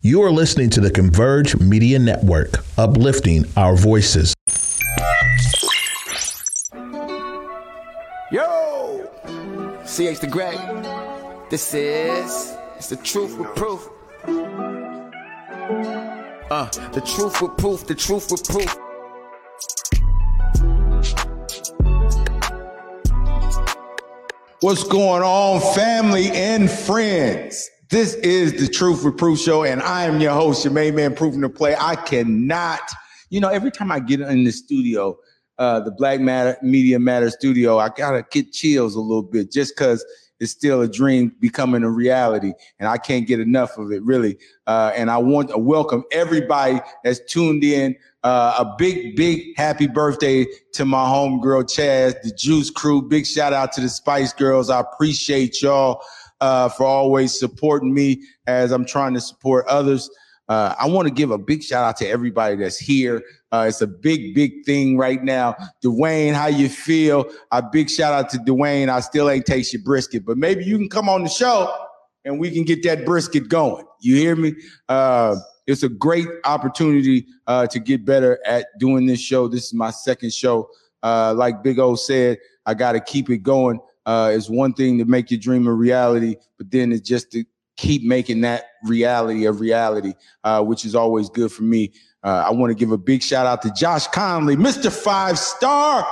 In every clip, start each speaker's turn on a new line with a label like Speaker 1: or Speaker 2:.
Speaker 1: You are listening to the Converge Media Network, uplifting our voices.
Speaker 2: Yo, CH the Great. This is it's the truth with proof. Uh, the truth with proof. The truth with proof.
Speaker 3: What's going on, family and friends? This is the Truth with Proof Show, and I am your host, your main man, Proving the Play. I cannot, you know, every time I get in the studio, uh, the Black Matter Media Matter studio, I gotta get chills a little bit just because it's still a dream becoming a reality, and I can't get enough of it, really. Uh, and I want to welcome everybody that's tuned in. Uh, a big, big happy birthday to my homegirl Chaz, the Juice Crew. Big shout out to the Spice Girls. I appreciate y'all uh, for always supporting me as I'm trying to support others. Uh, I want to give a big shout out to everybody that's here. Uh, it's a big, big thing right now. Dwayne, how you feel? A big shout out to Dwayne. I still ain't taste your brisket, but maybe you can come on the show and we can get that brisket going. You hear me? Uh, it's a great opportunity uh, to get better at doing this show. This is my second show. Uh, like Big O said, I got to keep it going. Uh, it's one thing to make your dream a reality, but then it's just to keep making that reality a reality, uh, which is always good for me. Uh, I want to give a big shout out to Josh Conerly, Mr. Five Star.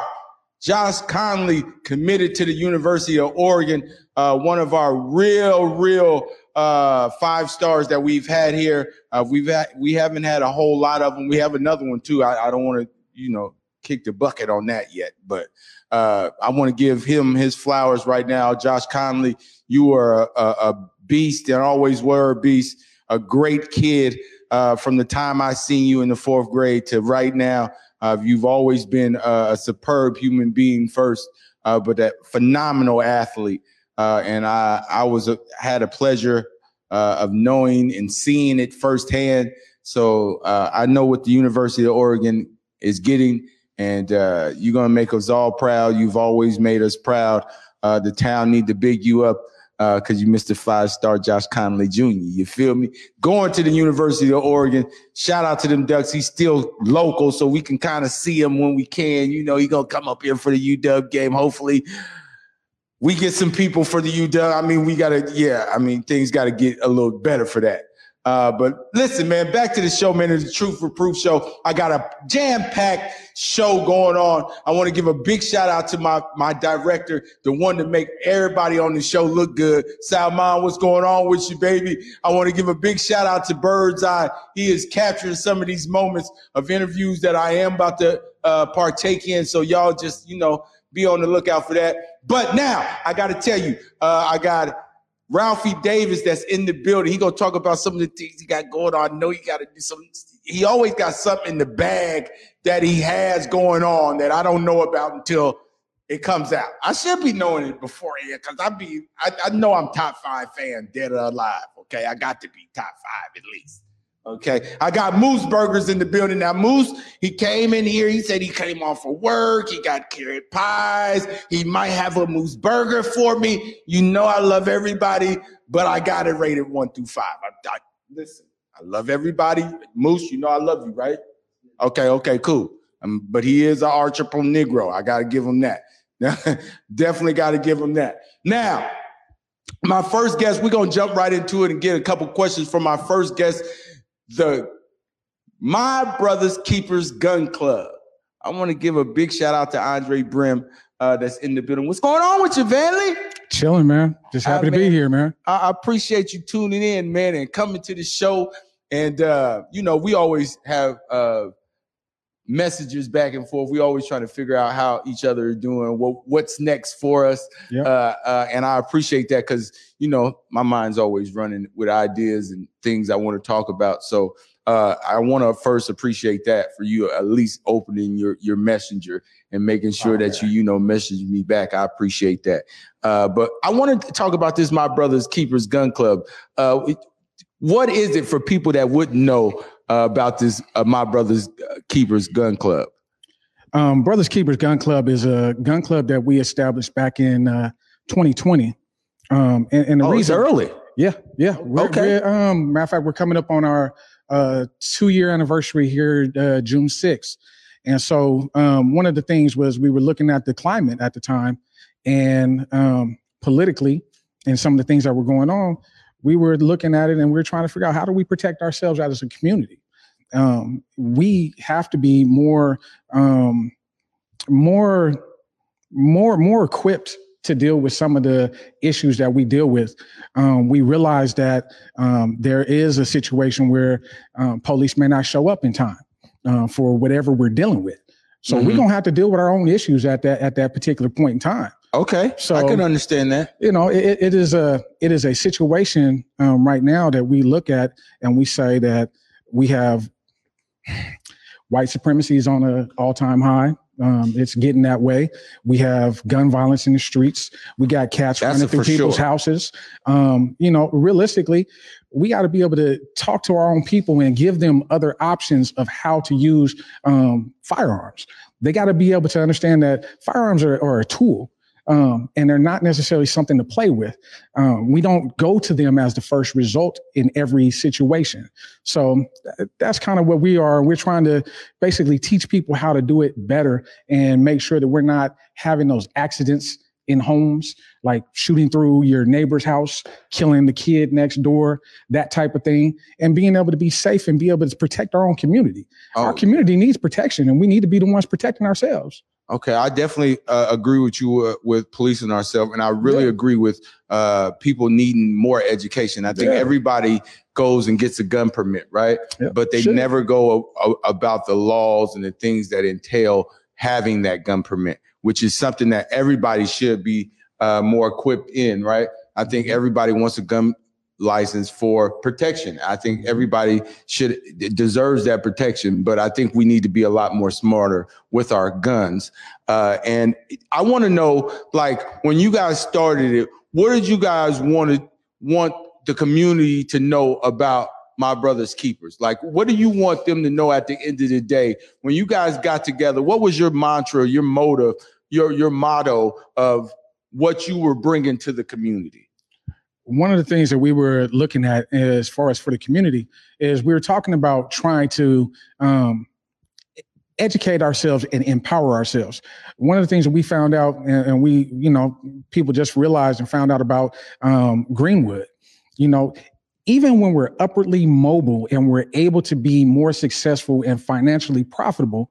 Speaker 3: Josh Conerly committed to the University of Oregon, uh, one of our real, real uh, five stars that we've had here. Uh, we've had, we haven't had a whole lot of them. We have another one too. I, I don't want to, you know, kick the bucket on that yet, but uh, I want to give him his flowers right now. Josh Conerly, you are a, a, beast and always were a beast, a great kid. Uh, from the time I seen you in the fourth grade to right now, uh, you've always been a, a superb human being first, uh, but a phenomenal athlete. Uh, and I, I was a, had a pleasure uh, of knowing and seeing it firsthand. So I know what the University of Oregon is getting, and you're gonna make us all proud. You've always made us proud. the town need to big you up because uh, you missed a five star Josh Conerly Jr. You feel me? Going to the University of Oregon. Shout out to them Ducks. He's still local, so we can kind of see him when we can. You know, he gonna come up here for the UW game. Hopefully, we get some people for the UW. I mean, we gotta, yeah. I mean, things gotta get a little better for that. Uh, but listen, man, back to the show, man. It's the Truth for Proof show. I got a jam-packed show going on. I want to give a big shout out to my my director, the one to make everybody on the show look good. Salman, what's going on with you, baby? I want to give a big shout out to Bird's Eye. He is capturing some of these moments of interviews that I am about to uh, partake in. So y'all just, you know, be on the lookout for that. But now I got to tell you, uh, I got Ralphie Davis that's in the building. He gonna talk about some of the things he got going on. I know he got to do some. He always got something in the bag that he has going on that I don't know about until it comes out. I should be knowing it before here because I be I, I know I'm top five fan, dead or alive. Okay, I got to be top five at least. Okay, I got Moose Burgers in the building now. Moose, he came in here. He said he came off for work. He got carrot pies. He might have a Moose Burger for me. You know I love everybody, but I got it rated one through five. I, I, listen, I love everybody. Moose, you know I love you, right? Okay, okay, cool. Um, but he is an archipel Negro. I got to give him that. Definitely got to give him that. Now, my first guest, we're gonna jump right into it and get a couple questions from my first guest the My Brothers Keepers Gun Club. I want to give a big shout out to Andre Brim uh, that's in the building. What's going on with you, Vanley?
Speaker 4: Chilling, man. Just happy to man, be here, man.
Speaker 3: I, I, appreciate you tuning in, man, and coming to the show. And uh, you know, we always have uh, messages back and forth. We always trying to figure out how each other are doing, what what's next for us. Yep. Uh, uh, and I appreciate that because you know my mind's always running with ideas and things I want to talk about. So uh, I want to first appreciate that for you at least opening your your messenger and making sure oh, that you you know message me back. I appreciate that. Uh, but I want to talk about this, my brother's keepers gun club. Uh, what is it for people that wouldn't know uh, about this uh, My Brothers uh, Keepers Gun Club?
Speaker 4: Um, Brothers Keepers Gun Club is a gun club that we established back in uh, 2020. Um, and, and, the
Speaker 3: oh,
Speaker 4: reason
Speaker 3: early.
Speaker 4: Yeah, yeah. We're,
Speaker 3: Okay.
Speaker 4: we're, um, matter of fact, we're coming up on our uh, two year anniversary here, uh, June 6th. And so um, one of the things was we were looking at the climate at the time and um, politically and some of the things that were going on, we were looking at it and we were trying to figure out how do we protect ourselves as a community. Um, we have to be more, um, more, more, more equipped to deal with some of the issues that we deal with. Um, we realize that um, there is a situation where um, police may not show up in time uh, for whatever we're dealing with. So we're
Speaker 3: Mhm.
Speaker 4: gonna have to deal with our own issues at that at that particular point in time.
Speaker 3: Okay,
Speaker 4: So-
Speaker 3: I can understand that.
Speaker 4: You know, it, it is a it is a situation um, right now that we look at and we say that we have white supremacy is on an all time high. Um, it's getting that way. We have gun violence in the streets. We got cats
Speaker 3: That's
Speaker 4: running through people's
Speaker 3: sure.
Speaker 4: houses. Um, you know, realistically, we got to be able to talk to our own people and give them other options of how to use um, firearms. They got to be able to understand that firearms are, are a tool. Um, and they're not necessarily something to play with. Um, we don't go to them as the first result in every situation. So th- that's kind of what we are. We're trying to basically teach people how to do it better and make sure that we're not having those accidents in homes, like shooting through your neighbor's house, killing the kid next door, that type of thing, and being able to be safe and be able to protect our own community. Our
Speaker 3: Oh,
Speaker 4: community needs protection, and we need to be the ones protecting ourselves.
Speaker 3: Okay, I definitely uh, agree with you uh, with policing ourselves, and I really
Speaker 4: Yeah.
Speaker 3: agree with uh, people needing more education. I think
Speaker 4: Yeah.
Speaker 3: everybody goes and gets a gun permit, right?
Speaker 4: Yeah,
Speaker 3: But they never go a- a- about the laws and the things that entail having that gun permit, which is something that everybody should be uh, more equipped in, right? I think everybody wants a gun license for protection. I think everybody should deserves that protection, but I think we need to be a lot more smarter with our guns. Uh, and I want to know, like, when you guys started it, what did you guys want to want the community to know about my brother's keepers? Like, what do you want them to know at the end of the day when you guys got together? What was your mantra, your motive, your your motto of what you were bringing to the community?
Speaker 4: One of the things that we were looking at as far as for the community is we were talking about trying to um, educate ourselves and empower ourselves. One of the things that we found out, and, and we, you know, people just realized and found out about um, Greenwood, you know, even when we're upwardly mobile and we're able to be more successful and financially profitable,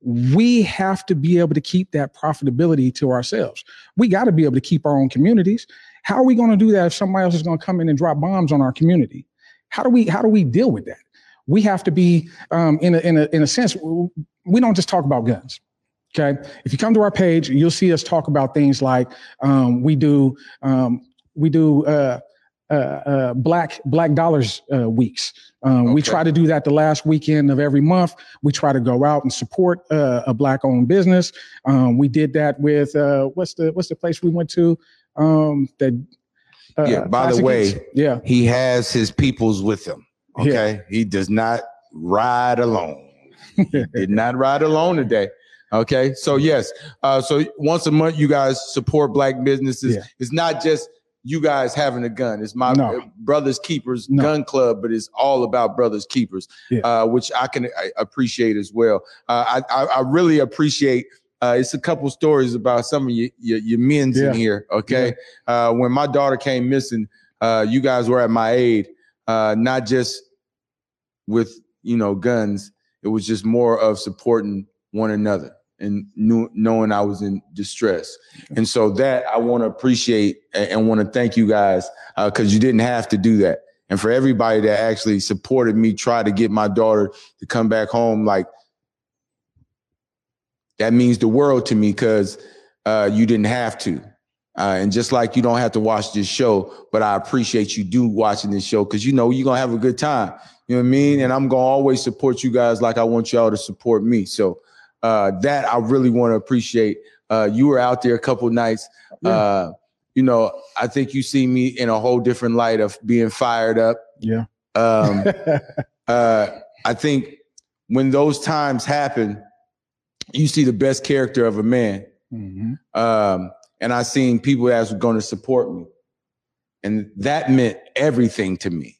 Speaker 4: we have to be able to keep that profitability to ourselves. We got to be able to keep our own communities. How are we going to do that if somebody else is going to come in and drop bombs on our community? How do we how do we deal with that? We have to be um, in a in a in a sense. We don't just talk about guns. Okay, if you come to our page, you'll see us talk about things like um, we do um, we do uh, uh, uh, black black dollars uh, weeks. Um, We try to do that the last weekend of every month. We try to go out and support uh, a black owned business. Um, we did that with uh, what's the what's the place we went to? Um, that uh,
Speaker 3: Yeah, by the way,
Speaker 4: yeah,
Speaker 3: He has his peoples with him.
Speaker 4: Yeah.
Speaker 3: Okay. He does not ride alone. He did not ride alone today. Okay. So yes. Uh, so once a month you guys support black businesses.
Speaker 4: Yeah.
Speaker 3: It's not just you guys having a gun. It's my
Speaker 4: No.
Speaker 3: uh, brothers keepers
Speaker 4: No.
Speaker 3: gun club, but it's all about brothers keepers,
Speaker 4: Yeah.
Speaker 3: uh, which I can I appreciate as well. Uh, I, I I really appreciate. Uh, it's a couple stories about some of your your, your men's
Speaker 4: Yeah.
Speaker 3: in here. Okay, uh, when my daughter came missing, uh, you guys were at my aid. Uh, not just with you know guns. It was just more of supporting one another and knew, knowing I was in distress. And so that I want to appreciate and, and want to thank you guys because you didn't have to do that. And for everybody that actually supported me, try to get my daughter to come back home, like that means the world to me because uh, you didn't have to. Uh, and just like you don't have to watch this show, but I appreciate you do watching this show because you know you're gonna have a good time. You know what I mean? And I'm gonna always support you guys like I want y'all to support me. So uh, that I really want to appreciate. Uh, you were out there a couple nights.
Speaker 4: Yeah.
Speaker 3: Uh, you know, I think you see me in a whole different light of being fired up.
Speaker 4: yeah.
Speaker 3: Um, uh, I think when those times happen, you see the best character of a man.
Speaker 4: Mhm.
Speaker 3: Um, and I seen people that was going to support me. And that meant everything to me.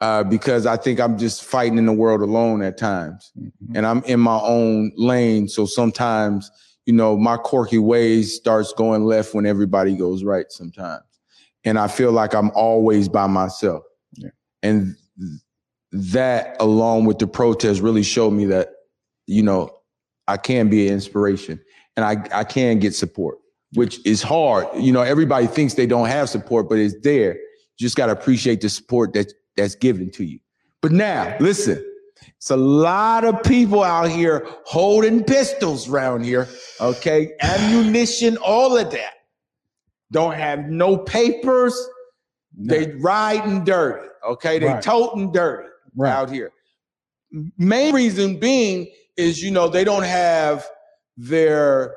Speaker 3: Uh, because I think I'm just fighting in the world alone at times.
Speaker 4: Mhm.
Speaker 3: And I'm in my own lane. So sometimes, you know, my quirky ways starts going left when everybody goes right sometimes. And I feel like I'm always by myself.
Speaker 4: Yeah.
Speaker 3: And th- that along with the protest really showed me that, you know, I can be an inspiration and I, I can get support, which is hard. You know, everybody thinks they don't have support, but it's there. You just got to appreciate the support that that's given to you. But now, listen, it's a lot of people out here holding pistols around here, okay? Ammunition, all of that. Don't have no papers. They riding dirty, okay? They
Speaker 4: Right.
Speaker 3: toting dirty
Speaker 4: Right.
Speaker 3: out here. Main reason being is, you know, they don't have their,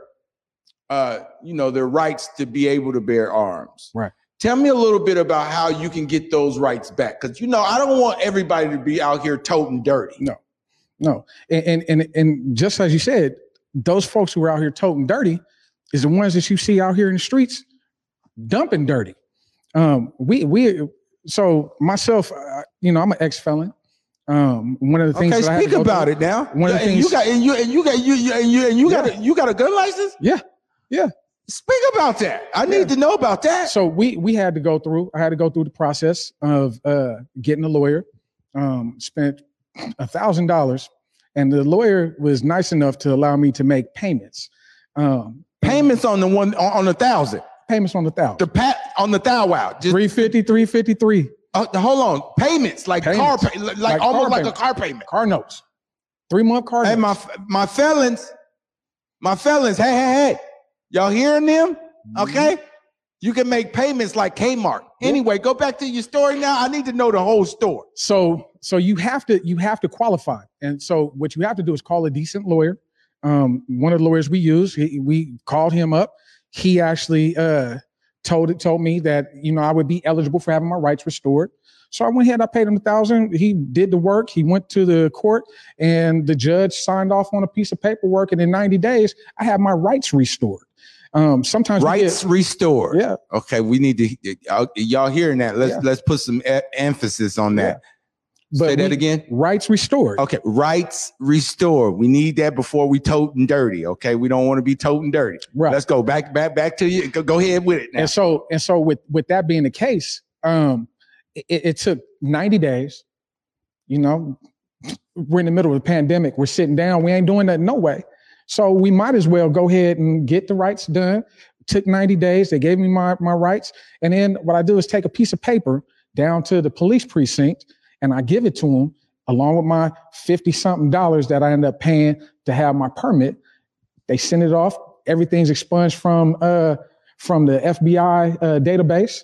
Speaker 3: uh, you know, their rights to be able to bear arms.
Speaker 4: Right.
Speaker 3: Tell me a little bit about how you can get those rights back, because you know I don't want everybody to be out here toting dirty.
Speaker 4: No. No. And, and and and just as you said, those folks who are out here toting dirty is the ones that you see out here in the streets dumping dirty. Um, we we so myself, uh, you know, I'm an ex felon. Um, one of the things
Speaker 3: Okay,
Speaker 4: that I had to
Speaker 3: speak about
Speaker 4: through-
Speaker 3: it now.
Speaker 4: One of the
Speaker 3: and you got and you and you got you, you and you and you got a, you got a gun license.
Speaker 4: Yeah, yeah.
Speaker 3: Speak about that. I
Speaker 4: Yeah.
Speaker 3: need to know about that.
Speaker 4: So we we had to go through. I had to go through the process of uh, getting a lawyer. Um, spent a thousand dollars, and the lawyer was nice enough to allow me to make payments. Um,
Speaker 3: Payments on the one on, on the thousand.
Speaker 4: payments on the thousand.
Speaker 3: The pat on the thou wow. Just
Speaker 4: 350, 353
Speaker 3: uh, hold on. Payments like car pay, like,
Speaker 4: Like
Speaker 3: almost
Speaker 4: car
Speaker 3: like a car payment.
Speaker 4: car notes. Three month car
Speaker 3: Hey,
Speaker 4: notes.
Speaker 3: my my felons, my felons. Hey, hey, hey. Y'all hearing them? Okay. You can make payments like Kmart.
Speaker 4: Yeah.
Speaker 3: Anyway, go back to your story now. I need to know the whole story.
Speaker 4: so so you have to you have to qualify and so what you have to do is call a decent lawyer um one of the lawyers we use he, we called him up he actually uh told it told me that you know i would be eligible for having my rights restored so i went ahead i paid him a thousand he did the work he went to the court and the judge signed off on a piece of paperwork and in 90 days i have my rights restored um sometimes we get-
Speaker 3: Rights restored.
Speaker 4: yeah
Speaker 3: Okay, we need to y'all- hearing that. Let's
Speaker 4: Yeah.
Speaker 3: let's put some e- emphasis on that. Say that
Speaker 4: we-
Speaker 3: again.
Speaker 4: rights restored
Speaker 3: Okay, rights restored. We need that before we toting dirty. Okay, we don't want to be toting dirty.
Speaker 4: right
Speaker 3: Let's go back back back to you. Go, go ahead with it now.
Speaker 4: And so, and so with with that being the case, um, it, it took 90 days. You know, we're in the middle of a pandemic. We're sitting down. We ain't doing that no way. So we might as well go ahead and get the rights done. Took 90 days. They gave me my my rights, and then what I do is take a piece of paper down to the police precinct and I give it to them along with my 50 something dollars that I end up paying to have my permit. They send it off. Everything's expunged from uh from the FBI uh, database.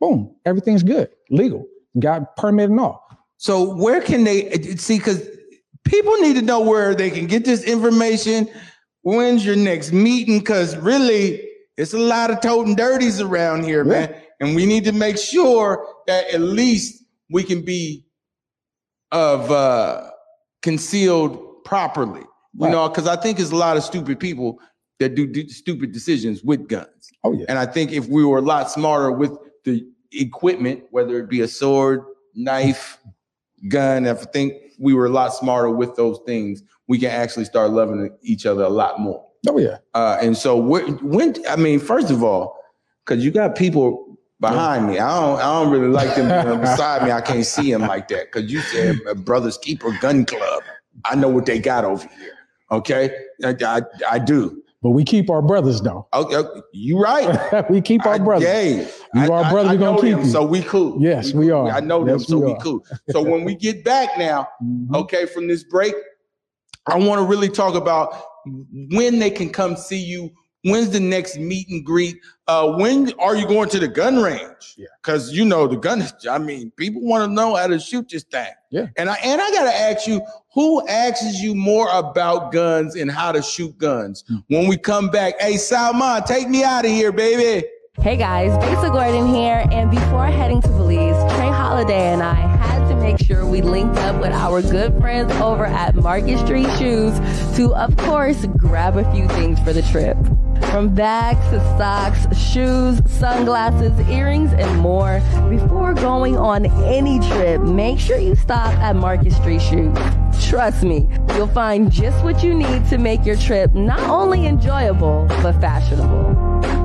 Speaker 4: Boom, everything's good, legal, got permit and all.
Speaker 3: So where can they see? Because people need to know where they can get this information. When's your next meeting? Because really, it's a lot of toting dirties around here,
Speaker 4: Yeah.
Speaker 3: man. And we need to make sure that at least we can be of uh, concealed properly. You
Speaker 4: Right.
Speaker 3: know, because I think there's a lot of stupid people that do, do stupid decisions with guns.
Speaker 4: Oh yeah,
Speaker 3: And I think if we were a lot smarter with the equipment, whether it be a sword, knife, gun, if I think we were a lot smarter with those things, we can actually start loving each other a lot more.
Speaker 4: oh yeah,
Speaker 3: Uh, and so when, when I mean, first of all, because you got people behind me, I don't, I don't really like them being beside me. I can't see them like that because you said a Brothers Keeper Gun Club. I know what they got over here. Okay, I, I, I do.
Speaker 4: but we keep our brothers though.
Speaker 3: Okay, you right.
Speaker 4: we keep our
Speaker 3: I-
Speaker 4: brothers.
Speaker 3: Yay.
Speaker 4: You our brother, we gonna keep
Speaker 3: them,
Speaker 4: you.
Speaker 3: So we cool.
Speaker 4: Yes, we
Speaker 3: cool.
Speaker 4: are.
Speaker 3: I know them,
Speaker 4: Yes,
Speaker 3: so
Speaker 4: we
Speaker 3: we cool. So when we get back now,
Speaker 4: Mhm.
Speaker 3: okay, from this break, I want to really talk about when they can come see you. When's the next meet and greet? Uh, when are you going to the gun range?
Speaker 4: Yeah.
Speaker 3: Because you know the gun. Is I mean, people want to know how to shoot this thing.
Speaker 4: Yeah.
Speaker 3: And I and I gotta ask you, who asks you more about guns and how to shoot guns?
Speaker 4: Hmm.
Speaker 3: When we come back, hey Salman, take me out of here, baby.
Speaker 5: Hey guys, Besa Gordon here, and before heading to Belize, Trey Holiday and I had to make sure we linked up with our good friends over at Market Street Shoes to, of course, grab a few things for the trip. From bags to socks, shoes, sunglasses, earrings, and more. Before going on any trip, make sure you stop at Market Street Shoes. Trust me, you'll find just what you need to make your trip not only enjoyable, but fashionable.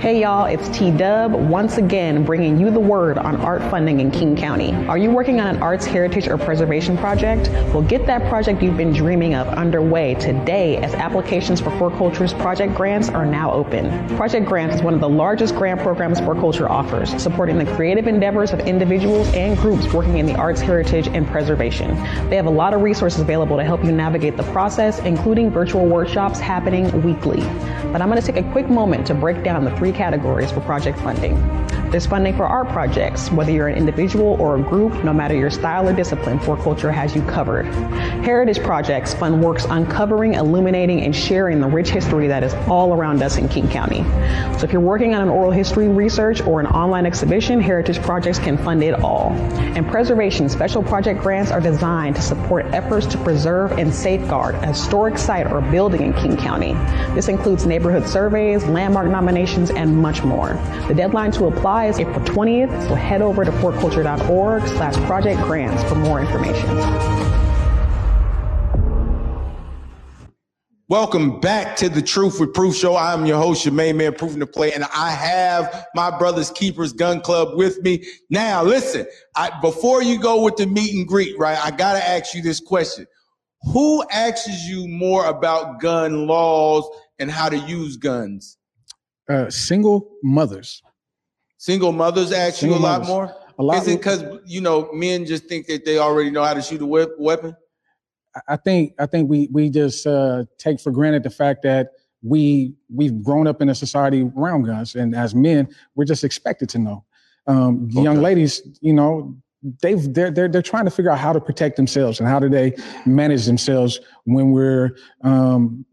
Speaker 6: Hey y'all, it's T Dub once again bringing you the word on art funding in King County. Are you working on an arts heritage or preservation project? Well, get that project you've been dreaming of underway today as applications for 4Culture's project grants are now open. Project Grants is one of the largest grant programs 4Culture offers, supporting the creative endeavors of individuals and groups working in the arts, heritage, and preservation. They have a lot of resources available to help you navigate the process, including virtual workshops happening weekly. But I'm going to take a quick moment to break down the three categories for project funding. There's funding for art projects, whether you're an individual or a group, no matter your style or discipline, 4Culture has you covered. Heritage projects fund works uncovering, illuminating, and sharing the rich history that is all around us in King County. So if you're working on an oral history research or an online exhibition, heritage projects can fund it all. And preservation special project grants are designed to support efforts to preserve and safeguard a historic site or building in King County. This includes neighborhood surveys, landmark nominations, and much more. The deadline to apply is April 20th, so head over to 4culture.org slash project grants for more information.
Speaker 3: Welcome back to the Truth with Proof Show. I'm your host, your main man, Proving the Play, and I have my brothers Keepers Gun Club with me. Now, listen, I, before you go with the meet and greet, right? I gotta ask you this question: Who asks you more about gun laws and how to use guns?
Speaker 4: Uh, single mothers.
Speaker 3: Single mothers ask you a lot
Speaker 4: mothers.
Speaker 3: more.
Speaker 4: A lot.
Speaker 3: Is it because you know men just think that they already know how to shoot a weapon?
Speaker 4: I think I think we we just uh, take for granted the fact that we we've grown up in a society around guns, and as men, we're just expected to know. Um, Young ladies, you know, they've they're, they're they're trying to figure out how to protect themselves and how do they manage themselves when we're um,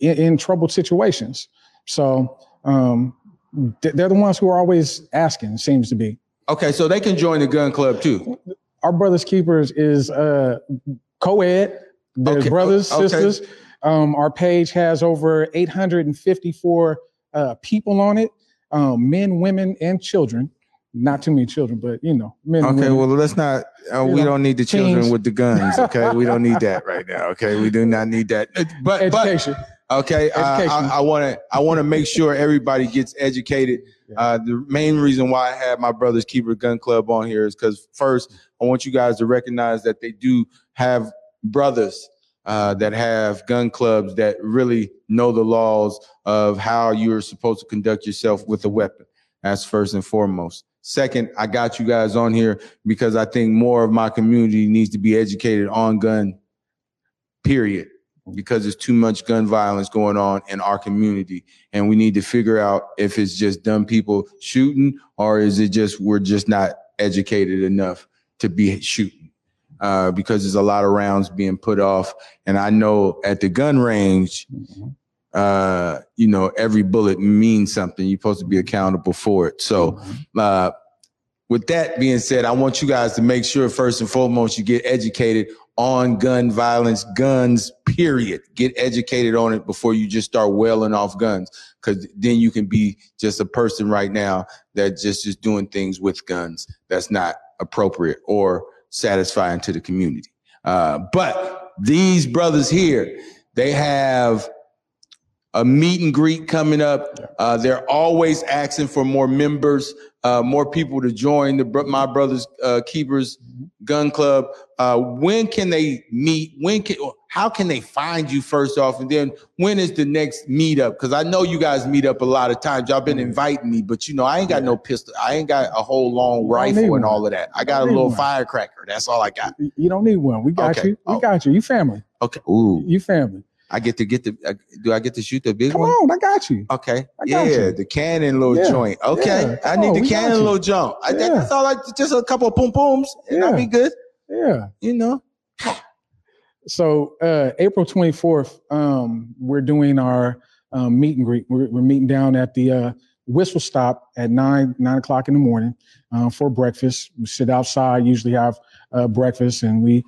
Speaker 4: in, in troubled situations. So um, they're the ones who are always asking. It seems to be.
Speaker 3: Okay, so they can join the gun club too.
Speaker 4: our brothers keepers is uh co-ed there's
Speaker 3: Okay,
Speaker 4: brothers
Speaker 3: okay.
Speaker 4: sisters um our page has over 854 uh people on it um men women and children not too many children but you know men and
Speaker 3: Okay, well, let's not. Uh, we
Speaker 4: know,
Speaker 3: don't need the children with the guns. Okay, we don't need that right now. Okay, we do not need that. But
Speaker 4: education
Speaker 3: but okay, uh, I want to I want to make sure everybody gets educated. Uh, the main reason why I have my brothers Keeper Gun Club on here is because first I want you guys to recognize that they do have brothers uh, that have gun clubs that really know the laws of how you're supposed to conduct yourself with a weapon. That's first and foremost. Second, I got you guys on here because I think more of my community needs to be educated on gun, period, because there's too much gun violence going on in our community. And we need to figure out if it's just dumb people shooting or is it just we're just not educated enough to be shooting. Uh, because there's a lot of rounds being put off. And I know at the gun range, uh, you know, every bullet means something. You're supposed to be accountable for it. So, uh, with that being said, I want you guys to make sure first and foremost you get educated on gun violence, guns, period. Get educated on it before you just start wailing off guns. Cause then you can be just a person right now that just is doing things with guns that's not appropriate or satisfying to the community. Uh, but these brothers here, they have a meet and greet coming up. Uh, they're always asking for more members, uh, more people to join the My Brothers uh, Keepers Gun Club. Uh, when can they meet? When can? How can they find you first off, and then when is the next meetup? Because I know you guys meet up a lot of times. Y'all been inviting me, but you know I ain't got no pistol. I ain't got a whole long
Speaker 4: You don't need
Speaker 3: rifle and all of that. I got a little
Speaker 4: one.
Speaker 3: firecracker. That's all I got.
Speaker 4: You- you don't need one we got
Speaker 3: Okay.
Speaker 4: you we
Speaker 3: Oh.
Speaker 4: got you you family
Speaker 3: Okay. Ooh,
Speaker 4: you family
Speaker 3: I get to get the. Uh, do I get to shoot the big
Speaker 4: come
Speaker 3: one?
Speaker 4: on i got you
Speaker 3: Okay.
Speaker 4: I
Speaker 3: Yeah,
Speaker 4: got you.
Speaker 3: the cannon little
Speaker 4: Yeah,
Speaker 3: joint. Okay.
Speaker 4: yeah.
Speaker 3: I need
Speaker 4: on,
Speaker 3: the cannon little jump. I,
Speaker 4: Yeah.
Speaker 3: That's all I just a couple of boom booms and I'll be good.
Speaker 4: yeah
Speaker 3: You know.
Speaker 4: So uh, April 24th, um, we're doing our um, meet and greet. We're, we're meeting down at the uh, Whistle Stop at nine nine o'clock in the morning uh, for breakfast. We sit outside, usually have uh, breakfast, and we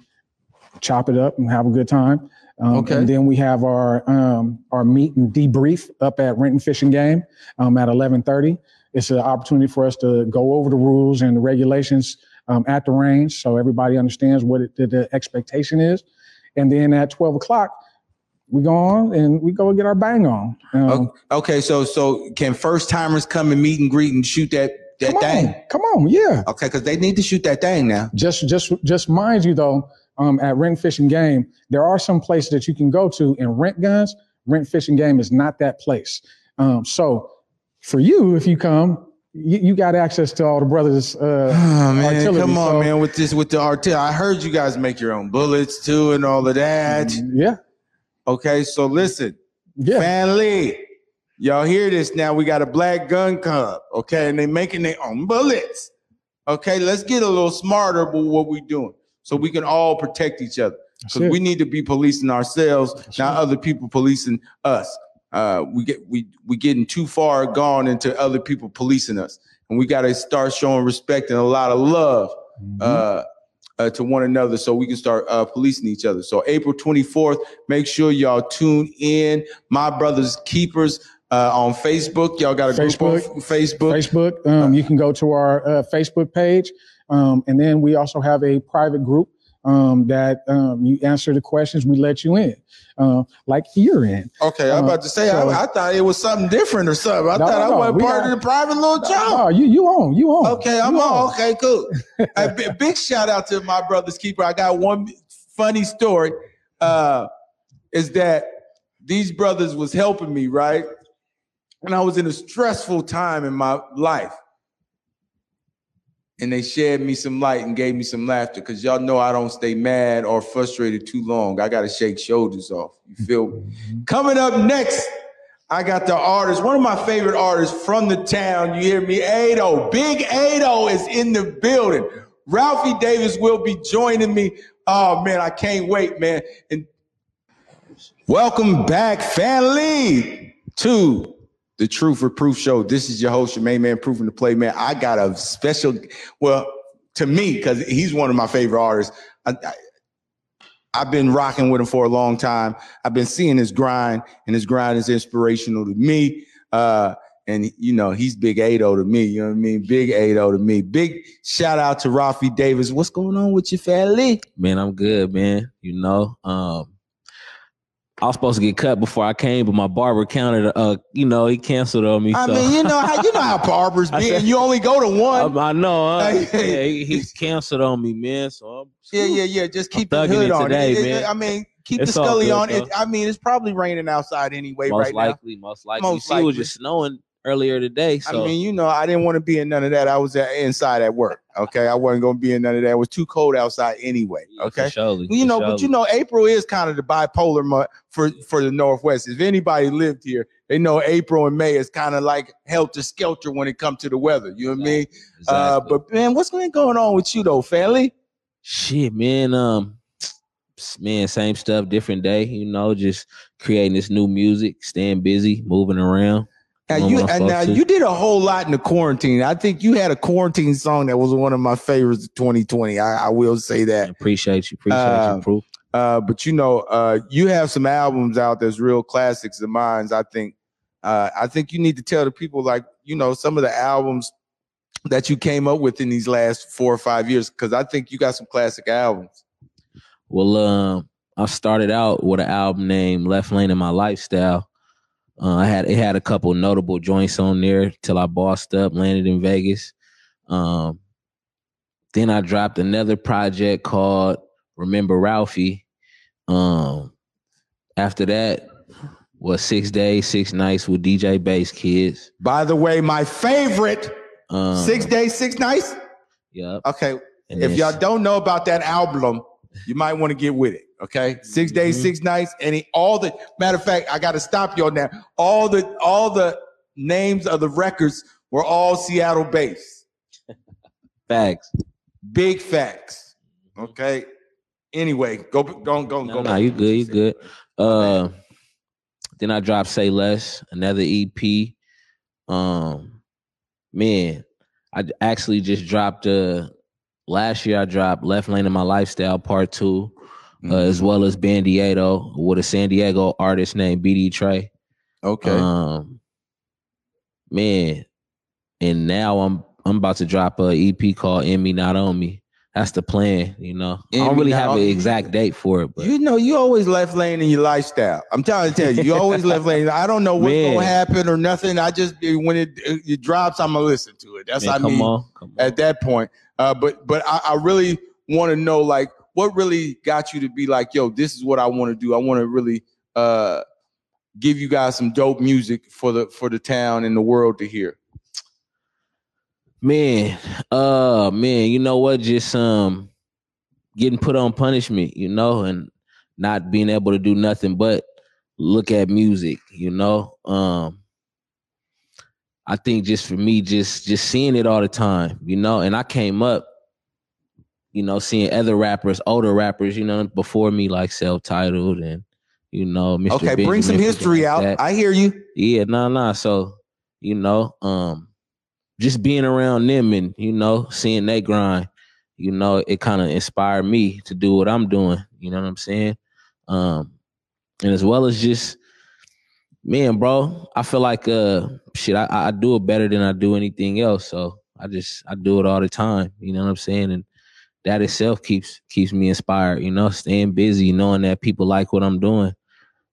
Speaker 4: chop it up and have a good time. Um,
Speaker 3: Okay.
Speaker 4: And then we have our um, our meet and debrief up at Renton Fish and Game um, at 11:30. It's an opportunity for us to go over the rules and the regulations um, at the range, so everybody understands what it, the, the expectation is. And then at 12 o'clock, we go on and we go get our bang on. Um,
Speaker 3: Okay, okay, so so can first timers come and meet and greet and shoot that that
Speaker 4: come
Speaker 3: thing?
Speaker 4: on, come on, yeah.
Speaker 3: Okay, because they need to shoot that thing now.
Speaker 4: Just, just, just mind you though, um, at Rent Fishing Game, there are some places that you can go to and rent guns. Rent Fishing Game is not that place. Um, so for you, if you come, you, you got access to all the brothers. Uh,
Speaker 3: Oh man,
Speaker 4: artillery,
Speaker 3: come on,
Speaker 4: so-
Speaker 3: man, with this with the artillery. I heard you guys make your own bullets too and all of that.
Speaker 4: yeah,
Speaker 3: Okay, so listen,
Speaker 4: yeah.
Speaker 3: family, y'all hear this now? We got a black gun club, okay, and they making their own bullets. Okay, let's get a little smarter with what we're doing so we can all protect each other. Because we need to be policing ourselves,
Speaker 4: That's
Speaker 3: not
Speaker 4: it.
Speaker 3: other people policing us. Uh, we get we we getting too far gone into other people policing us, and we got to start showing respect and a lot of love
Speaker 4: Mhm.
Speaker 3: uh, uh, to one another so we can start uh, policing each other. So April 24th, make sure y'all tune in. My Brothers Keepers uh, on Facebook. Y'all got a group on
Speaker 4: Facebook.
Speaker 3: Facebook.
Speaker 4: Facebook. Um, you can go to our uh, Facebook page, um, and then we also have a private group um, that um, you answer the questions. We let you in, uh, like you're in.
Speaker 3: Okay, I'm
Speaker 4: Uh,
Speaker 3: about to say,
Speaker 4: so-
Speaker 3: I, I thought it was something different or something. I
Speaker 4: No,
Speaker 3: thought
Speaker 4: no,
Speaker 3: I wasn't part
Speaker 4: got-
Speaker 3: of the private little job.
Speaker 4: Oh, you you on you on.
Speaker 3: Okay, I'm
Speaker 4: You
Speaker 3: on. Okay, cool. a bi- big shout out to my brother's keeper. I got one funny story. Uh, is that these brothers was helping me right, and I was in a stressful time in my life, and they shared me some light and gave me some laughter. Cause y'all know I don't stay mad or frustrated too long. I gotta shake shoulders off. You feel me? Mm-hmm. Coming up next. I got the artist, one of my favorite artists from the town. You hear me? Ado. Big Ado is in the building. Ralphie Davis will be joining me. Oh man, I can't wait, man. And welcome back, family, to the Truth or Proof Show. This is your host, your main man, Proofing the Play, man. I got a special, well, to me, because he's one of my favorite artists. I, I, I've been rocking with him for a long time. I've been seeing his grind, and his grind is inspirational to me. Uh, and you know, he's big Ado to me. You know what I mean? Big Ado to me. Big shout out to Ralphie Davis. What's going on with your family?
Speaker 7: Man, I'm good, man. You know, um, I was supposed to get cut before I came, but my barber counted. Uh, you know, he canceled on me.
Speaker 3: I
Speaker 7: so.
Speaker 3: mean, you know how you know how barbers be,
Speaker 7: said-
Speaker 3: and you only go to one.
Speaker 7: Um, I know.
Speaker 3: Hey.
Speaker 7: Yeah, he, he canceled on me, man. So I'm,
Speaker 3: yeah, yeah, yeah. Just keep the hood
Speaker 7: it
Speaker 3: on.
Speaker 7: today,
Speaker 3: It- it-
Speaker 7: man.
Speaker 3: I mean, keep
Speaker 7: It's
Speaker 3: the scully
Speaker 7: good,
Speaker 3: on. It. I mean, it's probably raining outside anyway
Speaker 7: most
Speaker 3: right
Speaker 7: likely, most likely.
Speaker 3: Most
Speaker 7: you see, it was just snowing earlier today. So
Speaker 3: I mean, you know, I didn't want to be in none of that. I was at, inside at work. Okay, I wasn't going to be in none of that. It was too cold outside anyway.
Speaker 7: yeah,
Speaker 3: Okay.
Speaker 7: surely,
Speaker 3: Well, you know, but you know, April is kind of the bipolar month for for the Northwest. If anybody lived here, they know April and May is kind of like helter skelter when it comes to the weather. You know what I mean? Uh, but man, what's been going on with you though, family?
Speaker 7: Shit, man. Um, man, same stuff, different day. You know, just creating this new music, staying busy, moving around.
Speaker 3: Now you and now you did a whole lot in the quarantine. I think you had a quarantine song that was one of my favorites of 2020. I, I will say that.
Speaker 7: appreciate you, appreciate
Speaker 3: Uh,
Speaker 7: you, proof.
Speaker 3: Uh, but you know, uh, you have some albums out that's real classics of mine. I think, uh, I think you need to tell the people like, you know, some of the albums that you came up with in these last four or five years, because I think you got some classic albums.
Speaker 7: Well, um, I started out with an album named Left Lane in My Lifestyle. Uh, I had it had a couple notable joints on there till I bossed up, landed in Vegas. Um, then I dropped another project called Remember Ralphie. Um, after that was six days, six nights with DJ Bass Kids.
Speaker 3: By the way, my favorite
Speaker 7: Um,
Speaker 3: six days, six nights.
Speaker 7: Yep.
Speaker 3: Okay,
Speaker 7: And
Speaker 3: if y'all don't know about that album, you might want to get with it. Okay, 6 days,
Speaker 7: Mhm.
Speaker 3: six nights, and he, all the matter of fact, I got to stop y'all now. All the all the names of the records were all Seattle based.
Speaker 7: facts.
Speaker 3: Big facts. Okay. Anyway, go go go
Speaker 7: No,
Speaker 3: go.
Speaker 7: no, you good, you good. Uh, then I dropped Say Less, another EP. Um, man, I actually just dropped. Uh, last year I dropped Left Lane in My Lifestyle Part Two. Uh, as
Speaker 3: Mm-hmm.
Speaker 7: well as Bandieto with a San Diego artist named BD Trey.
Speaker 3: Okay.
Speaker 7: Um, man, and now I'm I'm about to drop a EP called "In Me Not On Me." That's the plan, you know. I don't really have an exact date for it, but
Speaker 3: you know, you always left lane in your lifestyle. I'm trying to tell you, you always left lane. I don't know what's
Speaker 7: Man.
Speaker 3: gonna happen or nothing. I just when it it drops, I'm gonna listen to it. That's
Speaker 7: man,
Speaker 3: I mean
Speaker 7: on, on.
Speaker 3: at that point. Uh, but but I, I really want to know like what really got you to be like, yo, this is what I want to do. I want to really uh give you guys some dope music for the for the town and the world to hear.
Speaker 7: Man, uh man, you know what? Just um getting put on punishment, you know, and not being able to do nothing but look at music, you know. Um I think just for me, just just seeing it all the time, you know, and I came up, you know, seeing other rappers, older rappers, you know, before me, like self-titled and you know, Mr.
Speaker 3: Okay, bring some history
Speaker 7: like
Speaker 3: out.
Speaker 7: that.
Speaker 3: I hear you.
Speaker 7: Yeah, nah, nah. So, you know, um, just being around them and, you know, seeing they grind, you know, it kind of inspired me to do what I'm doing. You know what I'm saying? Um, and as well as just, man, bro, I feel like uh shit, I, I do it better than I do anything else. So I just I do it all the time. You know what I'm saying? And that itself keeps keeps me inspired, you know, staying busy, knowing that people like what I'm doing.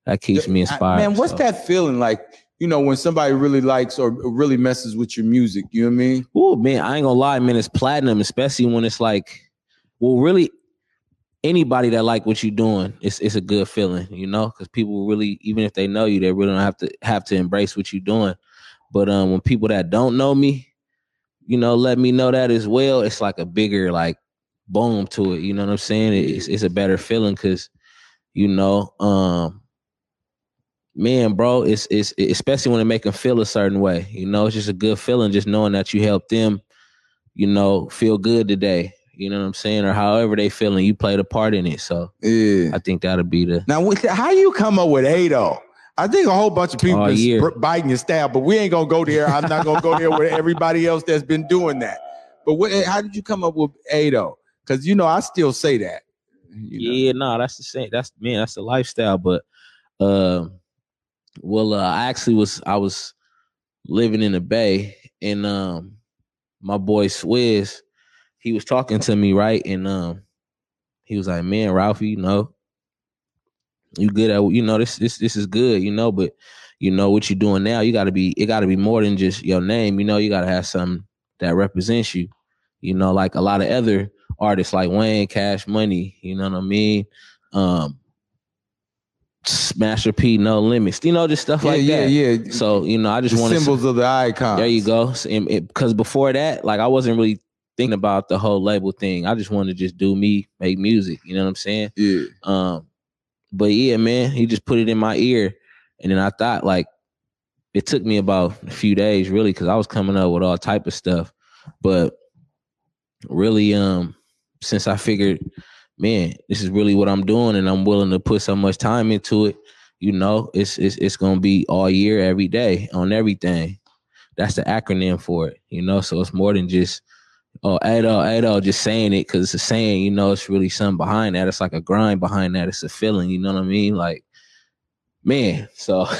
Speaker 7: That keeps me
Speaker 3: I-
Speaker 7: inspired.
Speaker 3: Man, what's
Speaker 7: so.
Speaker 3: that feeling like? You know, when somebody really likes or really messes with your music, you know what I mean?
Speaker 7: Oh man, I ain't gonna lie, man. It's platinum, especially when it's like, well, really, anybody that like what you're doing, it's it's a good feeling, you know, because people really, even if they know you, they really don't have to have to embrace what you're doing. But um, when people that don't know me, you know, let me know that as well. It's like a bigger like boom to it. You know what I'm saying? It's it's a better feeling because, you know, um, man, bro, it's it's especially when it make them feel a certain way. You know, it's just a good feeling just knowing that you helped them, you know, feel good today. You know what I'm saying, or however they feeling, you played a part in it. So
Speaker 3: Yeah.
Speaker 7: I think that'll be the
Speaker 3: Now, how you come up with Ado? I think a whole bunch of people
Speaker 7: year.
Speaker 3: biting your style, but we ain't gonna go there. I'm not gonna go there with everybody else that's been doing that. But what, how did you come up with Ado? Because you know I still say that. you know.
Speaker 7: Yeah, no, that's the same. That's man, that's the lifestyle. But um, well, uh, I actually was I was living in the Bay, and um, my boy Swizz, he was talking to me, right, and um, he was like, "Man, Ralphie, you know, you good at you know this this this is good, you know, but you know what you're doing now, you got to be it got to be more than just your name, you know, you got to have something that represents you, you know, like a lot of other artists like Wayne, Cash Money, you know what I mean, um, Master P, No Limits, you know, just stuff
Speaker 3: yeah,
Speaker 7: like
Speaker 3: yeah,
Speaker 7: that.
Speaker 3: yeah. yeah.
Speaker 7: So you know, I just want to
Speaker 3: symbols of the icons.
Speaker 7: there you go. Because before that, like I wasn't really thinking about the whole label thing. I just wanted to just do me, make music. You know what I'm saying?
Speaker 3: Yeah.
Speaker 7: Um, but yeah, man, he just put it in my ear, and then I thought like it took me about a few days really because I was coming up with all type of stuff, but really, um, since I figured, man, this is really what I'm doing, and I'm willing to put so much time into it. You know, it's it's it's gonna be all year, every day, on everything. That's the acronym for it. You know, so it's more than just oh Ado, Ado, just saying it because it's a saying. You know, it's really something behind that. It's like a grind behind that. It's a feeling. You know what I mean? Like, man. So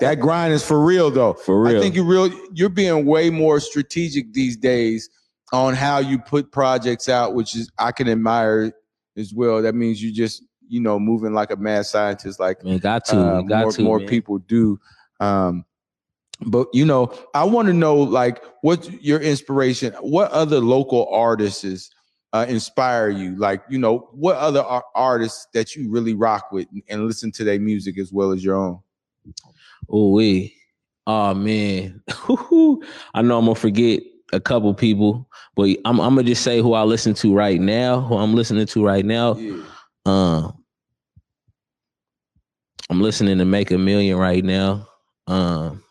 Speaker 3: That grind is for real though.
Speaker 7: For real.
Speaker 3: I think you're real. You're being way more strategic these days on how you put projects out, which is I can admire as well. That means you just you know moving like a mad scientist, like
Speaker 7: man, got to,
Speaker 3: uh,
Speaker 7: got
Speaker 3: more,
Speaker 7: to.
Speaker 3: more
Speaker 7: man.
Speaker 3: people do. Um, but you know, I want to know like what's your inspiration? What other local artists uh, inspire you? Like you know, what other ar- artists that you really rock with and- and listen to their music as well as your own?
Speaker 7: Oh we. Oh man. I know I'm gonna forget a couple people, but I'm I'm gonna just say who I listen to right now, who I'm listening to right now.
Speaker 3: Yeah.
Speaker 7: Um I'm listening to Make a Million right now. Um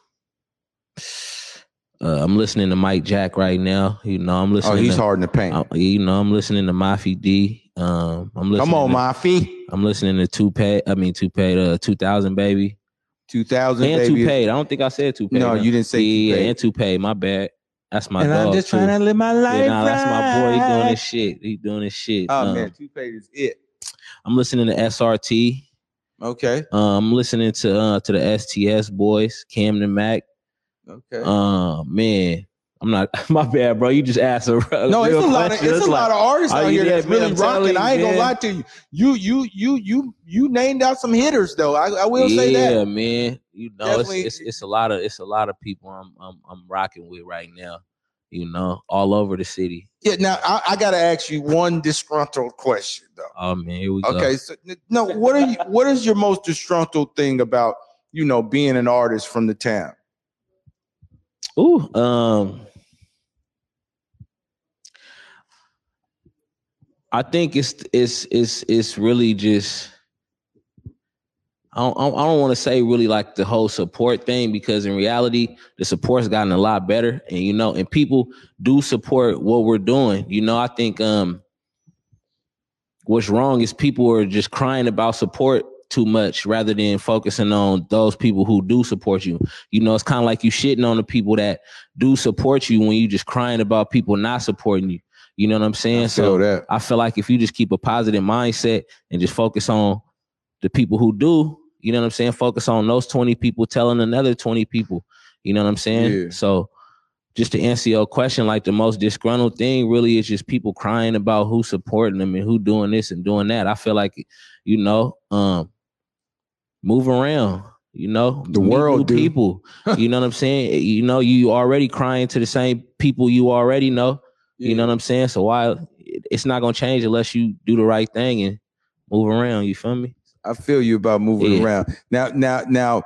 Speaker 7: uh, I'm listening to Mike Jack right now. You know, I'm listening.
Speaker 3: Oh, he's
Speaker 7: to
Speaker 3: hard in the paint.
Speaker 7: uh, you know, I'm listening to Mafi D. Um I'm listening
Speaker 3: Come on,
Speaker 7: to,
Speaker 3: Mafi.
Speaker 7: I'm listening to Toupee, I mean Toupee uh 2000 baby.
Speaker 3: 2000
Speaker 7: And
Speaker 3: baby.
Speaker 7: Toupee. I don't think I said Toupee.
Speaker 3: No, you didn't say
Speaker 7: yeah,
Speaker 3: Toupee.
Speaker 7: and Toupee. My bad. That's my
Speaker 3: and
Speaker 7: dog.
Speaker 3: I'm just
Speaker 7: too.
Speaker 3: trying to live my life.
Speaker 7: yeah, nah, that's my boy. He doing his shit. He doing his shit.
Speaker 3: Oh
Speaker 7: Um,
Speaker 3: man, Toupee is it.
Speaker 7: I'm listening to SRT.
Speaker 3: Okay.
Speaker 7: Uh, I'm listening to uh to the STS boys, Camden Mac.
Speaker 3: Okay.
Speaker 7: Uh, man, I'm not my bad, bro. You just asked a
Speaker 3: no, it's a lot of
Speaker 7: question.
Speaker 3: it's a lot of artists out here that's
Speaker 7: man?
Speaker 3: really
Speaker 7: I'm
Speaker 3: rocking. I ain't
Speaker 7: you,
Speaker 3: gonna lie to you. You you you you you named out some hitters though. I, I will
Speaker 7: yeah,
Speaker 3: say that.
Speaker 7: Yeah, man. You know, it's, it's it's a lot of it's a lot of people I'm I'm I'm rocking with right now. You know, all over the city.
Speaker 3: Yeah. Now I, I got to ask you one disgruntled question though.
Speaker 7: Oh man, here we go.
Speaker 3: Okay. So no, what are you? What is your most disgruntled thing about you know being an artist from the town?
Speaker 7: Ooh, um, I think it's it's it's it's really just. I don't, I don't want to say really like the whole support thing because in reality the support's gotten a lot better and you know and people do support what we're doing. You know, I think um what's wrong is people are just crying about support too much rather than focusing on those people who do support you. You know, it's kind of like you shitting on the people that do support you when you just crying about people not supporting you. You know what I'm saying?
Speaker 3: I
Speaker 7: so
Speaker 3: that.
Speaker 7: I feel like if you just keep a positive mindset and just focus on the people who do, you know what I'm saying? Focus on those 20 people telling another 20 people. You know what I'm saying?
Speaker 3: Yeah.
Speaker 7: So just to answer your question, like the most disgruntled thing really is just people crying about who's supporting them and who doing this and doing that. I feel like, you know, um, move around, you know,
Speaker 3: The world,
Speaker 7: new people. you know what I'm saying? You know, you already crying to the same people you already know. You know what I'm saying? So why it's not gonna change unless you do the right thing and move around. You feel me?
Speaker 3: I feel you about moving
Speaker 7: Yeah.
Speaker 3: around. Now, now, now,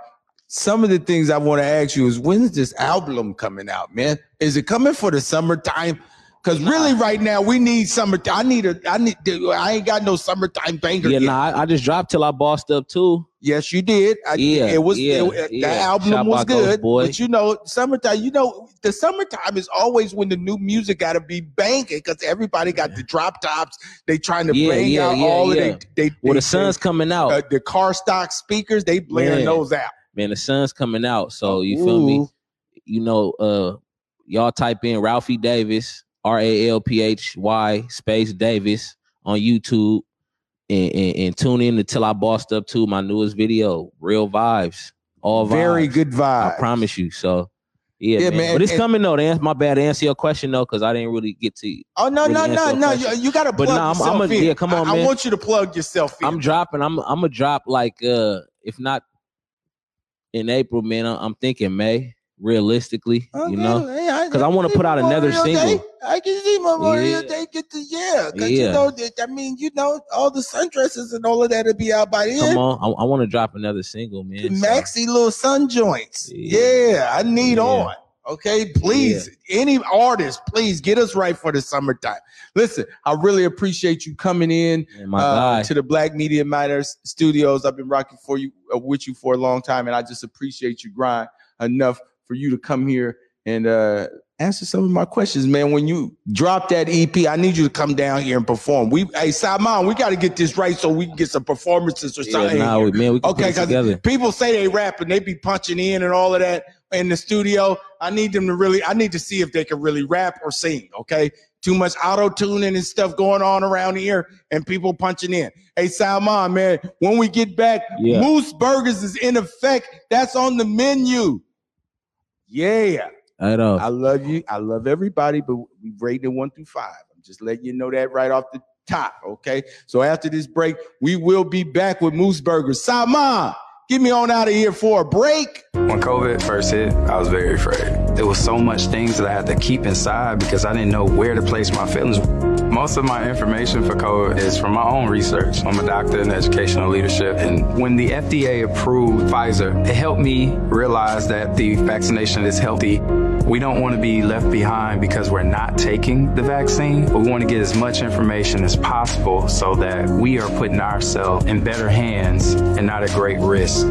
Speaker 3: some of the things I want to ask you is when's this album coming out, man? Is it coming for the summertime? Because really, right now, we need summer. I need a. I need. I ain't got no summertime banger.
Speaker 7: Yeah,
Speaker 3: yet.
Speaker 7: nah, I, I just dropped till I bossed up too.
Speaker 3: Yes, you did. I,
Speaker 7: Yeah,
Speaker 3: it was.
Speaker 7: yeah,
Speaker 3: it-
Speaker 7: yeah.
Speaker 3: The album
Speaker 7: Shout
Speaker 3: was good, but you know, summertime. You know, the summertime is always when the new music got to be banging because everybody got the drop tops. They trying to
Speaker 7: Yeah,
Speaker 3: out all of they. they
Speaker 7: Well,
Speaker 3: they-
Speaker 7: the sun's coming out,
Speaker 3: uh, the car stock speakers. They blaring those out.
Speaker 7: man. The sun's coming out. So you feel me? You know, uh, y'all type in Ralphie Davis, R A L P H Y space Davis on YouTube, and, and, and tune in until I bossed up to my newest video, Real Vibes. All vibes.
Speaker 3: Very good vibes.
Speaker 7: I promise you. So. Yeah,
Speaker 3: Yeah,
Speaker 7: man.
Speaker 3: man,
Speaker 7: But it's
Speaker 3: and-
Speaker 7: coming though. To answer, my bad. To answer your question though, because I didn't really get to.
Speaker 3: Oh no,
Speaker 7: really
Speaker 3: no, no, no! You, you got to
Speaker 7: But
Speaker 3: plug
Speaker 7: nah, I'm-
Speaker 3: yourself
Speaker 7: I'm a-
Speaker 3: in.
Speaker 7: yeah, come on,
Speaker 3: I, I want you to plug yourself in.
Speaker 7: I'm dropping. I'm I'm gonna drop like uh if not in April, man. I- I'm thinking May. Realistically,
Speaker 3: Okay,
Speaker 7: you know,
Speaker 3: hey,
Speaker 7: 'cause I wanna put out another single.
Speaker 3: Day. I can see Memorial
Speaker 7: Yeah.
Speaker 3: Day get to yeah, because you
Speaker 7: Yeah.
Speaker 3: know I mean you know all the sundresses and all of that will be out by then.
Speaker 7: come on. I, I want to drop another single, man. so-
Speaker 3: maxi little sun joints. Yeah,
Speaker 7: Yeah.
Speaker 3: I need
Speaker 7: Yeah.
Speaker 3: on. Okay, please, any artist, please get us right for the summertime. Listen, I really appreciate you coming in
Speaker 7: my
Speaker 3: uh, to the Black Media Matters Studios. I've been rocking for you uh, with you for a long time, and I just appreciate you grind enough for you to come here and uh, answer some of my questions, man. When you drop that EP, I need you to come down here and perform. We, hey, Simon, we got to get this right so we can get some performances or
Speaker 7: yeah,
Speaker 3: something.
Speaker 7: nah, we- man, we can
Speaker 3: Okay, because people say they rap and they be punching in and all of that in the studio. I need them to really, I need to see if they can really rap or sing. Okay. Too much auto tuning and stuff going on around here and people punching in. Hey, Salman, man, when we get back,
Speaker 7: Yeah.
Speaker 3: Moose Burgers is in effect. That's on the menu. Yeah.
Speaker 7: I know.
Speaker 3: I love you. I love everybody, but we rated it one through five. I'm just letting you know that right off the top. Okay. So after this break, we will be back with Moose Burgers. Salman, get me on out of here for a break.
Speaker 8: When COVID first hit, I was very afraid. There was so much things that I had to keep inside because I didn't know where to place my feelings. Most of my information for COVID is from my own research. I'm a doctor in educational leadership. And when the FDA approved Pfizer, it helped me realize that the vaccination is healthy. We don't want to be left behind because we're not taking the vaccine, we want to get as much information as possible so that we are putting ourselves in better hands and not at great risk.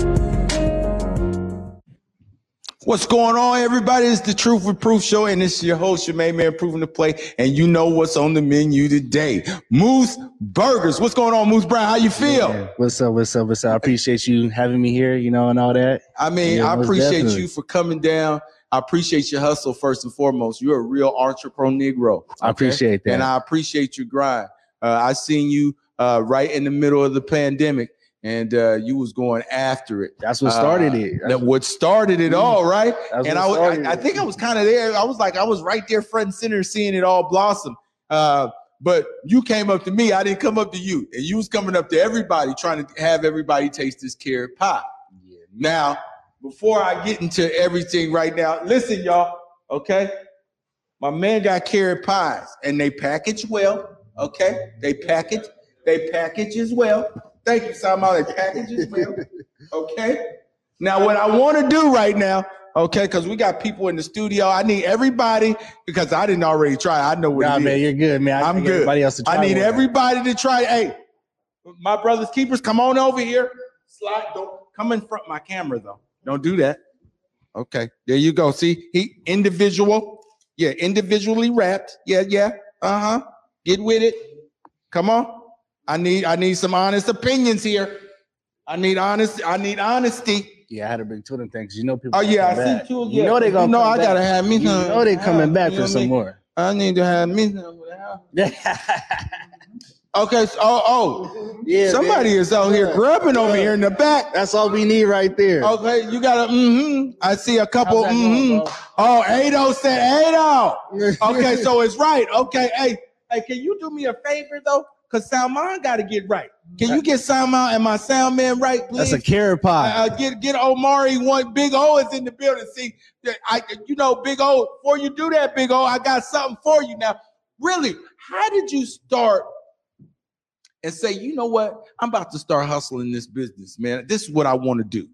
Speaker 3: What's going on, everybody? It's the Truth with Proof Show, and it's your host, your main man, Proof in the Play. And you know what's on the menu today. Moose Burgers. What's going on, Moose Brown? How you feel?
Speaker 9: Yeah. What's up? What's up? What's up? I appreciate you having me here, you know, and all that.
Speaker 3: I mean,
Speaker 9: Yeah,
Speaker 3: I appreciate
Speaker 9: definitely.
Speaker 3: you for coming down. I appreciate your hustle first and foremost. You're a real entrepreneur Negro.
Speaker 9: I appreciate that.
Speaker 3: And I appreciate your grind. Uh, I seen you uh, right in the middle of the pandemic, and uh, you was going after it.
Speaker 9: That's what started
Speaker 3: Uh,
Speaker 9: it.
Speaker 3: That what started it all, right?
Speaker 9: That's
Speaker 3: and I, was- I, I think I was kind of there. I was like, I was right there, front and center, seeing it all blossom. Uh, but you came up to me. I didn't come up to you, and you was coming up to everybody, trying to have everybody taste this carrot pie. Yeah. Now, before I get into everything right now, listen, y'all. Okay, my man got carrot pies, and they package well. Okay, they package, they package as well. Thank you, Simon. They package as well. Okay. Now, what I want to do right now, okay, because we got people in the studio. I need everybody because I didn't already try. I know what
Speaker 9: Nah,
Speaker 3: it is.
Speaker 9: man, you're good, man. I
Speaker 3: I'm good.
Speaker 9: Everybody else to try
Speaker 3: I need everybody to try. Hey, my brothers keepers, come on over here. Slide. Don't come in front of my camera though. Don't do that. Okay, there you go. See, he individual. Yeah, individually wrapped. Yeah, yeah. Uh huh. Get with it. Come on. I need I need some honest opinions here. I need honest. I need honesty.
Speaker 9: Yeah, I had to bring two of them things. You know people.
Speaker 3: Oh yeah, I
Speaker 9: come
Speaker 3: see
Speaker 9: back.
Speaker 3: two.
Speaker 9: You know they gonna.
Speaker 3: No,
Speaker 9: come
Speaker 3: I
Speaker 9: back.
Speaker 3: gotta have me.
Speaker 9: You
Speaker 3: some.
Speaker 9: know they coming back for some
Speaker 3: me?
Speaker 9: more.
Speaker 3: I need to have me. some. Okay. So, oh, oh.
Speaker 9: Yeah,
Speaker 3: Somebody
Speaker 9: man.
Speaker 3: is out here
Speaker 9: Yeah.
Speaker 3: grubbing over here in the back.
Speaker 9: That's all we need right there.
Speaker 3: Okay, you got a mm-hmm. I see a couple
Speaker 9: How's that going,
Speaker 3: mm-hmm.
Speaker 9: bro?
Speaker 3: Oh, Ado said Ado. Okay, so it's right. Okay, hey, hey, can you do me a favor though? Cause Salman got to get right. Can you get Salman and my sound man right, please?
Speaker 9: That's a carrot pie.
Speaker 3: Uh, get get Omari one. Big O is in the building. See, that I you know Big O. Before you do that, Big O, I got something for you now. Really, how did you start and say, you know what? I'm about to start hustling this business, man. This is what I want to do.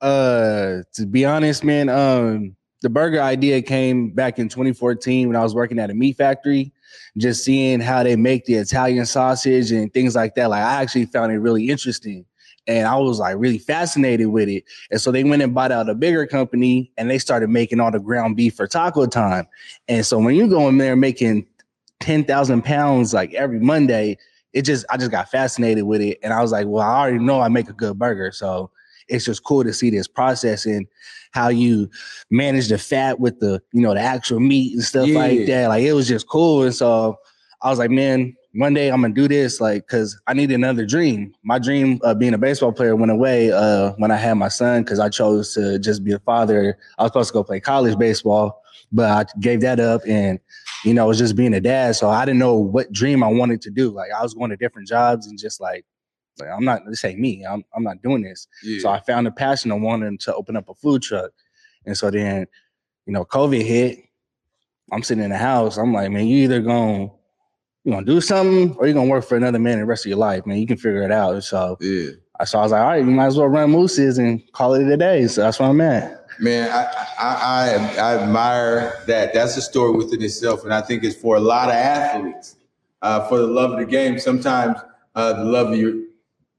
Speaker 9: Uh, to be honest, man, um, the burger idea came back in 2014 when I was working at a meat factory. Just seeing how they make the Italian sausage and things like that, like I actually found it really interesting, and I was like really fascinated with it. And so they went and bought out a bigger company, and they started making all the ground beef for taco time. And so when you go in there making ten thousand pounds like every Monday, it just I just got fascinated with it, and I was like, well, I already know I make a good burger, so it's just cool to see this process and how you manage the fat with the you know the actual meat and stuff
Speaker 3: Yeah.
Speaker 9: like that. Like it was just cool, and so I was like, man, one day I'm gonna do this, like, cause I need another dream. My dream of being a baseball player went away uh, when I had my son, cause I chose to just be a father. I was supposed to go play college baseball, but I gave that up, and you know, it was just being a dad. So I didn't know what dream I wanted to do. Like I was going to different jobs and just like, like I'm not this ain't me. I'm I'm not doing this. Yeah. So I found a passion of wanting to open up a food truck. And so then, you know, COVID hit. I'm sitting in the house. I'm like, man, you either gonna you gonna do something or you're gonna work for another man the rest of your life, man. You can figure it out. So
Speaker 3: Yeah.
Speaker 9: so I was like, all right, you might as well run mooses and call it a day. So that's where I'm at.
Speaker 3: Man, I, I, I, I admire that. That's a story within itself. And I think it's for a lot of athletes, uh, for the love of the game. Sometimes uh, the love of your,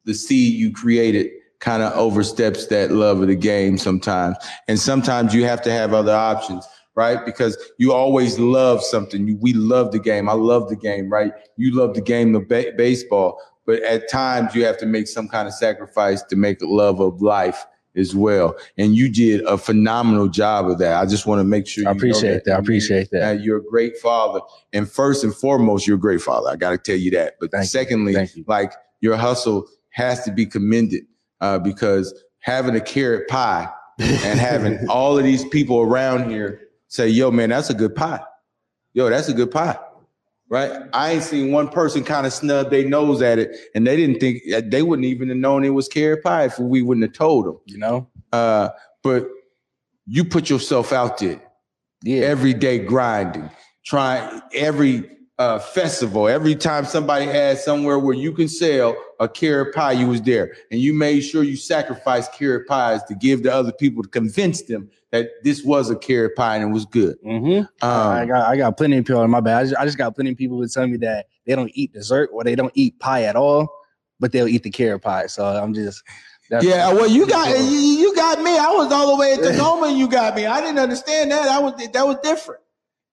Speaker 3: the seed you created kind of oversteps that love of the game sometimes. And sometimes you have to have other options, right? Because you always love something. You, we love the game. I love the game, right? You love the game of ba- baseball. But at times you have to make some kind of sacrifice to make love of life as well. And you did a phenomenal job of that. I just want to make sure you
Speaker 9: I appreciate that. I appreciate that.
Speaker 3: you're a great father. And first and foremost, you're a great father. I got to tell you that. But
Speaker 9: Thank
Speaker 3: secondly,
Speaker 9: you.
Speaker 3: like your hustle has to be commended uh, because having a carrot pie and having all of these people around here say, yo, man, that's a good pie. Yo, that's a good pie. Right? I ain't seen one person kind of snub their nose at it and they didn't think they wouldn't even have known it was carrot pie if we wouldn't have told them.
Speaker 9: You know?
Speaker 3: Uh, but you put yourself out there
Speaker 9: Yeah.
Speaker 3: every day grinding, trying every uh, festival, every time somebody has somewhere where you can sell a carrot pie, you was there, and you made sure you sacrificed carrot pies to give to other people to convince them that this was a carrot pie and it was good.
Speaker 9: Mm-hmm. I
Speaker 3: Um,
Speaker 9: got I got plenty of people in my bad. I just, I just got plenty of people who tell me that they don't eat dessert or they don't eat pie at all, but they'll eat the carrot pie. So I'm just that's
Speaker 3: yeah, well, you got you, you got me. I was all the way at Tacoma, and you got me. I didn't understand that. I was that was different.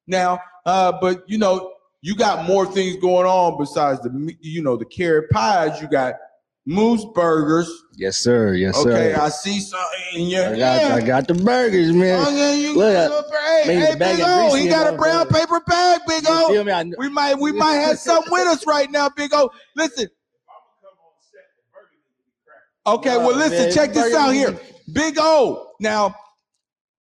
Speaker 3: Now, uh, but you know, you got more things going on besides the you know the carrot pies. You got Moose Burgers.
Speaker 9: Yes, sir. Yes, sir.
Speaker 3: Okay, I see something in your
Speaker 9: I got,
Speaker 3: hand.
Speaker 9: I got the burgers, man.
Speaker 3: Oh, yeah, you
Speaker 9: Look,
Speaker 3: got a hey, hey, Big O, he got a brown
Speaker 9: bro.
Speaker 3: paper bag, Big O.
Speaker 9: feel me? I
Speaker 3: We might, we might have something with us right now, Big O. Listen. Okay, well, listen,
Speaker 9: man,
Speaker 3: check this out here. Big O. Now,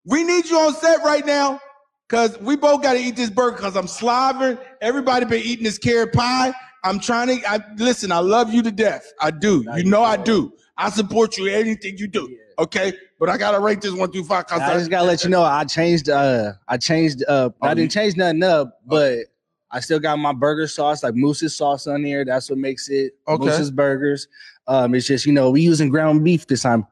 Speaker 3: we need you on set right now because we both got to eat this burger because I'm slobbering. Everybody been eating this carrot pie. I'm trying to, I listen, I love you to death. I do. You know I do. I support you anything you do. Okay? But I got to rate this one through five because
Speaker 9: I just gotta let you know I changed uh I changed uh
Speaker 3: Oh,
Speaker 9: I didn't change nothing up, but I still got my burger sauce, like Moose's sauce on there. That's what makes it
Speaker 3: Okay.
Speaker 9: Moose's burgers. Um, it's just you know, we using ground beef this time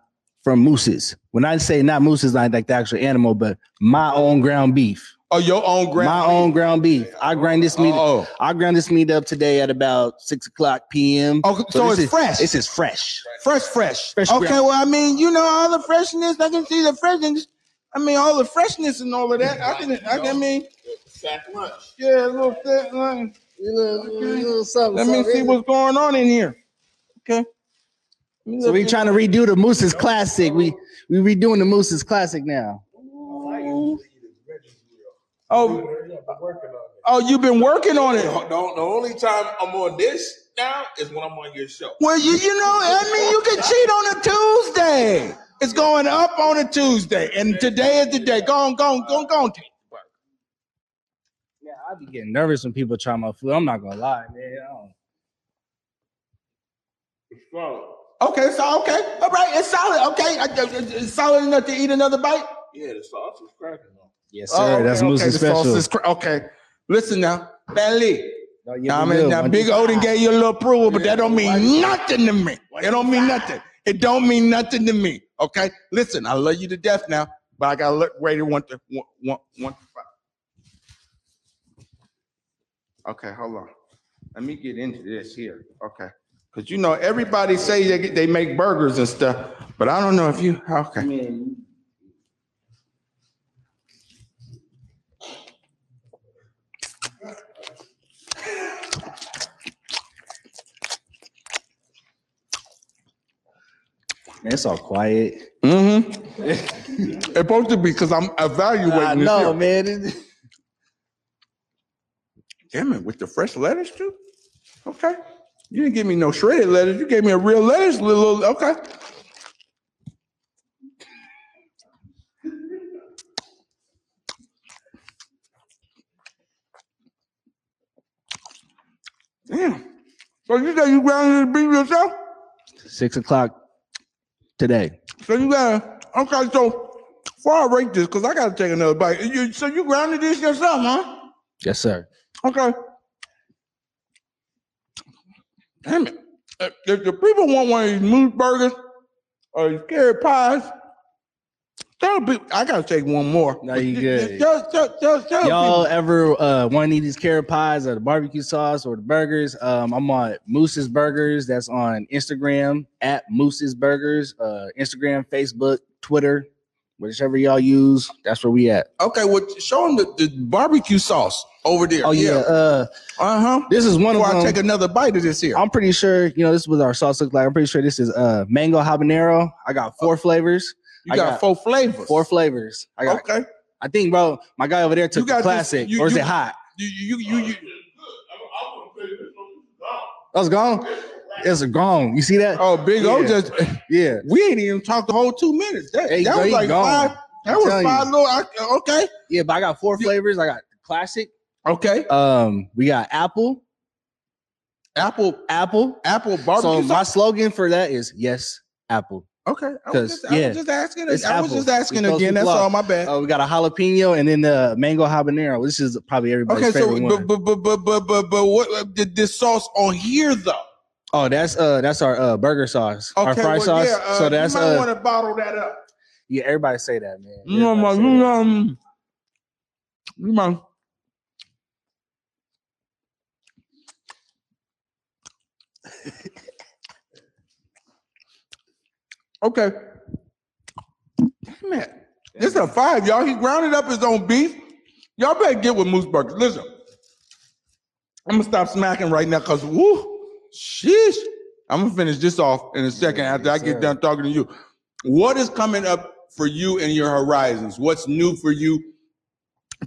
Speaker 9: from Moose's. When I say not Moose's, not like the actual animal, but my own ground beef.
Speaker 3: Oh, your own ground
Speaker 9: my
Speaker 3: beef.
Speaker 9: own ground beef. I grind this meat.
Speaker 3: Oh.
Speaker 9: I grind this meat up today at about six o'clock p.m.
Speaker 3: Oh, so
Speaker 9: this
Speaker 3: it's
Speaker 9: is-
Speaker 3: fresh.
Speaker 9: This is fresh.
Speaker 3: Fresh, fresh.
Speaker 9: Fresh
Speaker 3: okay,
Speaker 9: ground.
Speaker 3: well, I mean, you know, all the freshness. I can see the freshness. I mean, all the freshness and all of that. I can, I can I mean,
Speaker 10: Sack lunch.
Speaker 3: yeah, a little fat line.
Speaker 9: little something,
Speaker 3: Let me
Speaker 9: something.
Speaker 3: see what's going on in here. Okay.
Speaker 9: So we trying to redo the Moose's classic. We we redoing the Moose's classic now.
Speaker 3: Oh, oh, oh you've been working on it.
Speaker 10: The, the only time I'm on this now is when I'm on your show.
Speaker 3: Well, you you know, I mean, you can cheat on a Tuesday. It's going up on a Tuesday, and today is the day. Go on, go on, go on, go on.
Speaker 9: Yeah, I be getting nervous when people try my food. I'm not gonna lie, man. I don't-
Speaker 3: Okay, so okay, all right, it's solid. Okay, I- I- it's solid enough to eat another bite.
Speaker 10: Yeah, the sauce is cracking though.
Speaker 9: Yes,
Speaker 3: Oh,
Speaker 9: sir.
Speaker 3: okay,
Speaker 9: That's
Speaker 3: okay,
Speaker 9: Moose's
Speaker 3: the sauce
Speaker 9: special.
Speaker 3: is cra- okay, listen now, Bentley.
Speaker 9: Oh, uh, yeah,
Speaker 3: Now, I mean, now Big
Speaker 9: two,
Speaker 3: Odin
Speaker 9: five.
Speaker 3: gave you a little approval, but that don't mean nothing to me. It don't mean nothing. It don't mean nothing to me. Okay, listen, I love you to death now, but I gotta look rate it one to one, one, one to five. Okay, hold on. Let me get into this here. Okay, because you know everybody say they they make burgers and stuff, but I don't know if you okay.
Speaker 9: Man, it's all quiet.
Speaker 3: Mm-hmm. it's supposed to be because I'm evaluating
Speaker 9: I
Speaker 3: this
Speaker 9: know, man. It-
Speaker 3: Damn it, with the fresh lettuce too? Okay. You didn't give me no shredded lettuce. You gave me a real lettuce, little okay. Damn. So you said you grounded the beef yourself?
Speaker 9: Six o'clock today.
Speaker 3: So you gotta okay, so before I rate this, because I gotta take another bite. You, so you grounded this yourself, huh?
Speaker 9: Yes, sir.
Speaker 3: Okay. Damn it. If, if the people want one of these moose burgers or these carrot pies, tell people, I gotta take one more.
Speaker 9: No, you good.
Speaker 3: Tell, tell, tell, tell
Speaker 9: Y'all
Speaker 3: people.
Speaker 9: ever uh, want to eat these carrot pies or the barbecue sauce or the burgers? Um, I'm on Moose's Burgers. That's on Instagram at Moose's Burgers. Uh, Instagram, Facebook, Twitter, whichever y'all use. That's where we at.
Speaker 3: Okay, well, show them the, the barbecue sauce over there.
Speaker 9: Oh yeah. Uh
Speaker 3: Uh huh.
Speaker 9: this is one
Speaker 3: Before
Speaker 9: of
Speaker 3: I
Speaker 9: them.
Speaker 3: take another bite of this here.
Speaker 9: I'm pretty sure, you know, this is what our sauce look like. I'm pretty sure this is uh mango habanero. I got four flavors.
Speaker 3: You
Speaker 9: I
Speaker 3: got,
Speaker 9: got
Speaker 3: four flavors.
Speaker 9: Four flavors. I got
Speaker 3: Okay.
Speaker 9: I think bro, my guy over there took
Speaker 3: You got
Speaker 9: the
Speaker 3: this-
Speaker 9: classic.
Speaker 3: you-
Speaker 9: or is
Speaker 3: you-
Speaker 9: it hot?
Speaker 3: You, you, you, you,
Speaker 9: That was gone? It's gone. You see that?
Speaker 3: oh, Big O just,
Speaker 9: Yeah.
Speaker 3: we ain't even talked the whole two minutes. That,
Speaker 9: Hey,
Speaker 3: that was like
Speaker 9: gone.
Speaker 3: five. That
Speaker 9: I'm
Speaker 3: was five
Speaker 9: you.
Speaker 3: little. I- Okay.
Speaker 9: Yeah, but I got four flavors. I got classic.
Speaker 3: Okay.
Speaker 9: Um, we got apple,
Speaker 3: Apple,
Speaker 9: apple.
Speaker 3: apple barbecue.
Speaker 9: So my
Speaker 3: sauce?
Speaker 9: slogan for that is yes, apple.
Speaker 3: Okay. I
Speaker 9: 'Cause,
Speaker 3: was, just, I was just asking.
Speaker 9: it's
Speaker 3: I was
Speaker 9: apple.
Speaker 3: just asking
Speaker 9: It's supposed
Speaker 3: again.
Speaker 9: to
Speaker 3: That's
Speaker 9: fly.
Speaker 3: all. My bad.
Speaker 9: Uh, we got a jalapeno and then the mango habanero. This is probably everybody's
Speaker 3: okay.
Speaker 9: Favorite
Speaker 3: but,
Speaker 9: one.
Speaker 3: but, but, but, but, but, but what uh, did this sauce on here though?
Speaker 9: oh, that's uh that's our uh burger sauce,
Speaker 3: Okay.
Speaker 9: our fry
Speaker 3: well,
Speaker 9: sauce.
Speaker 3: Yeah, uh,
Speaker 9: so that's
Speaker 3: you might
Speaker 9: uh
Speaker 3: want to bottle that up.
Speaker 9: yeah. Everybody say that, man.
Speaker 3: You know,
Speaker 9: Everybody
Speaker 3: man,
Speaker 9: say
Speaker 3: you
Speaker 9: that.
Speaker 3: know, um, you Okay. Damn it. This is a five, y'all. He grounded up his own beef. Y'all better get with Moose Burgers. Listen, I'm gonna stop smacking right now because woo, sheesh. I'm gonna finish this off in a second after I get done talking to you. What is coming up for you in your horizons? What's new for you?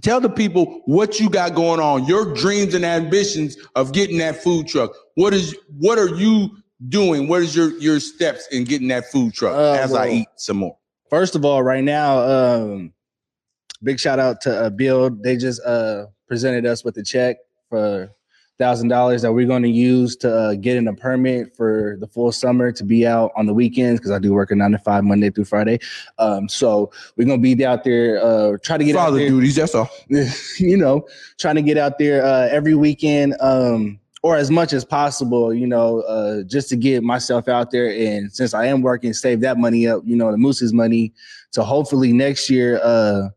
Speaker 3: Tell the people what you got going on, your dreams and ambitions of getting that food truck. What is what are you doing? What is your your steps in getting that food truck
Speaker 9: Uh,
Speaker 3: as I eat some more?
Speaker 9: First of all, right now, um, big shout out to uh, Build. They just uh, presented us with a check for thousand dollars that we're going to use to uh, get in a permit for the full summer to be out on the weekends because I do work a nine to five Monday through Friday. Um, so we're gonna be out there, uh, try to get out
Speaker 3: Father
Speaker 9: there.
Speaker 3: duties, that's all.
Speaker 9: you know, trying to get out there uh, every weekend um, or as much as possible, you know, uh, just to get myself out there. And since I am working, save that money up, you know, the Moose's money. So hopefully next year, uh,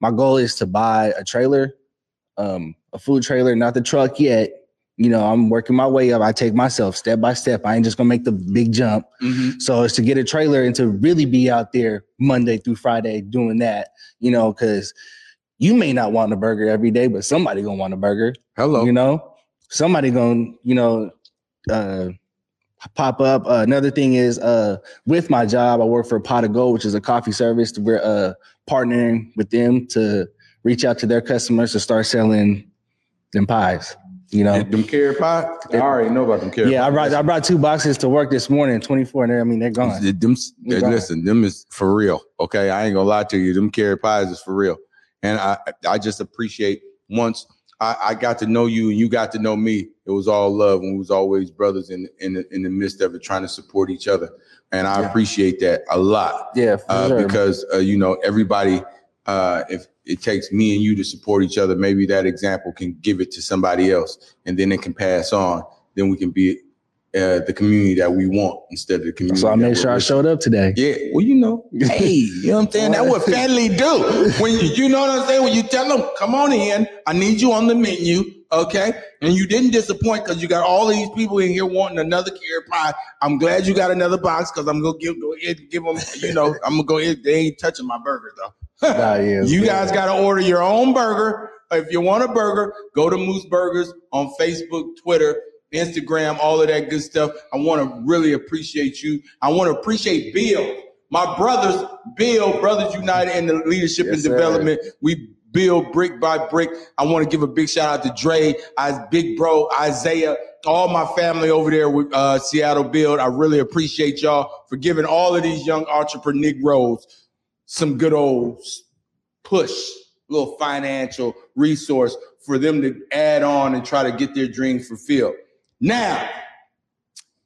Speaker 9: my goal is to buy a trailer, um, a food trailer, not the truck yet. You know, I'm working my way up. I take myself step by step. I ain't just gonna make the big jump. So it's to get a trailer and to really be out there Monday through Friday doing that, you know, because you may not want a burger every day, but somebody gonna want a burger.
Speaker 3: Hello.
Speaker 9: You know, somebody gonna, you know, uh pop up. Uh, another thing is uh with my job, I work for Pot of Gold, which is a coffee service. We're uh partnering with them to reach out to their customers to start selling them pies. You know,
Speaker 3: them carrot pie. I already know about them carrot.
Speaker 9: yeah, I brought I brought two boxes to work this morning, 24, and they're- I mean they're gone.
Speaker 3: Them, them-
Speaker 9: They're gone.
Speaker 3: listen, them is for real. Okay, I ain't gonna lie to you. Them carrot pies is for real, and I I just appreciate once I, I got to know you and you got to know me. It was all love and we was always brothers in in the, in the midst of it, trying to support each other, and I
Speaker 9: Yeah.
Speaker 3: appreciate that a lot.
Speaker 9: Yeah, for
Speaker 3: uh,
Speaker 9: sure.
Speaker 3: because uh, you know everybody. Uh, if it takes me and you to support each other, maybe that example can give it to somebody else, and then it can pass on. Then we can be uh, the community that we want instead of the community.
Speaker 9: So I made sure I showed up today.
Speaker 3: Yeah, well, you know, hey, you know what I'm saying? That's what family do. When you, you know what I'm saying? When you tell them, come on in, I need you on the menu, okay? And you didn't disappoint because you got all these people in here wanting another carrot pie. I'm glad you got another box because I'm gonna give go ahead and give them, you know, I'm gonna go ahead. They ain't touching my burger though.
Speaker 9: Nah, yeah,
Speaker 3: you guys got to order your own burger. If you want a burger, go to Moose Burgers on Facebook, Twitter, Instagram, all of that good stuff. I want to really appreciate you. I want to appreciate Build, my brothers, Build, Brothers United in the Leadership
Speaker 9: Yes,
Speaker 3: and
Speaker 9: sir.
Speaker 3: Development. We build brick by brick. I want to give a big shout out to Dre, I, Big Bro, Isaiah, all my family over there with uh, Seattle Build. I really appreciate y'all for giving all of these young entrepreneur entrepreneurs some good old push, little financial resource for them to add on and try to get their dreams fulfilled. Now,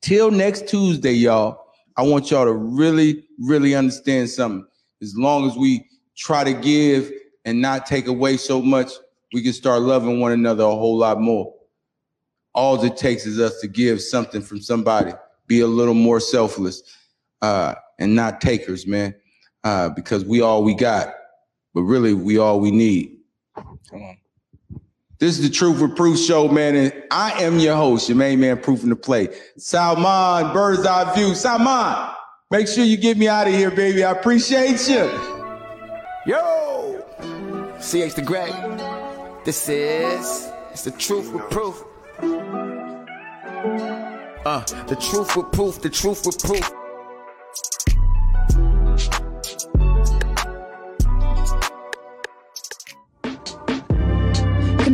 Speaker 3: till next Tuesday, y'all, I want y'all to really, really understand something. As long as we try to give and not take away so much, we can start loving one another a whole lot more. All it takes is us to give something from somebody, be a little more selfless, uh, and not takers, man. Uh, because we all we got, but really we all we need.
Speaker 9: Come on.
Speaker 3: This is the Truth with Proof show, man, and I am your host, your main man, Proof in the Play. Salman, Bird's Eye View. Salman, make sure you get me out of here, baby. I appreciate you.
Speaker 2: Yo! CH the Great. This is it's the truth with proof. Uh, the truth with proof, the truth with proof.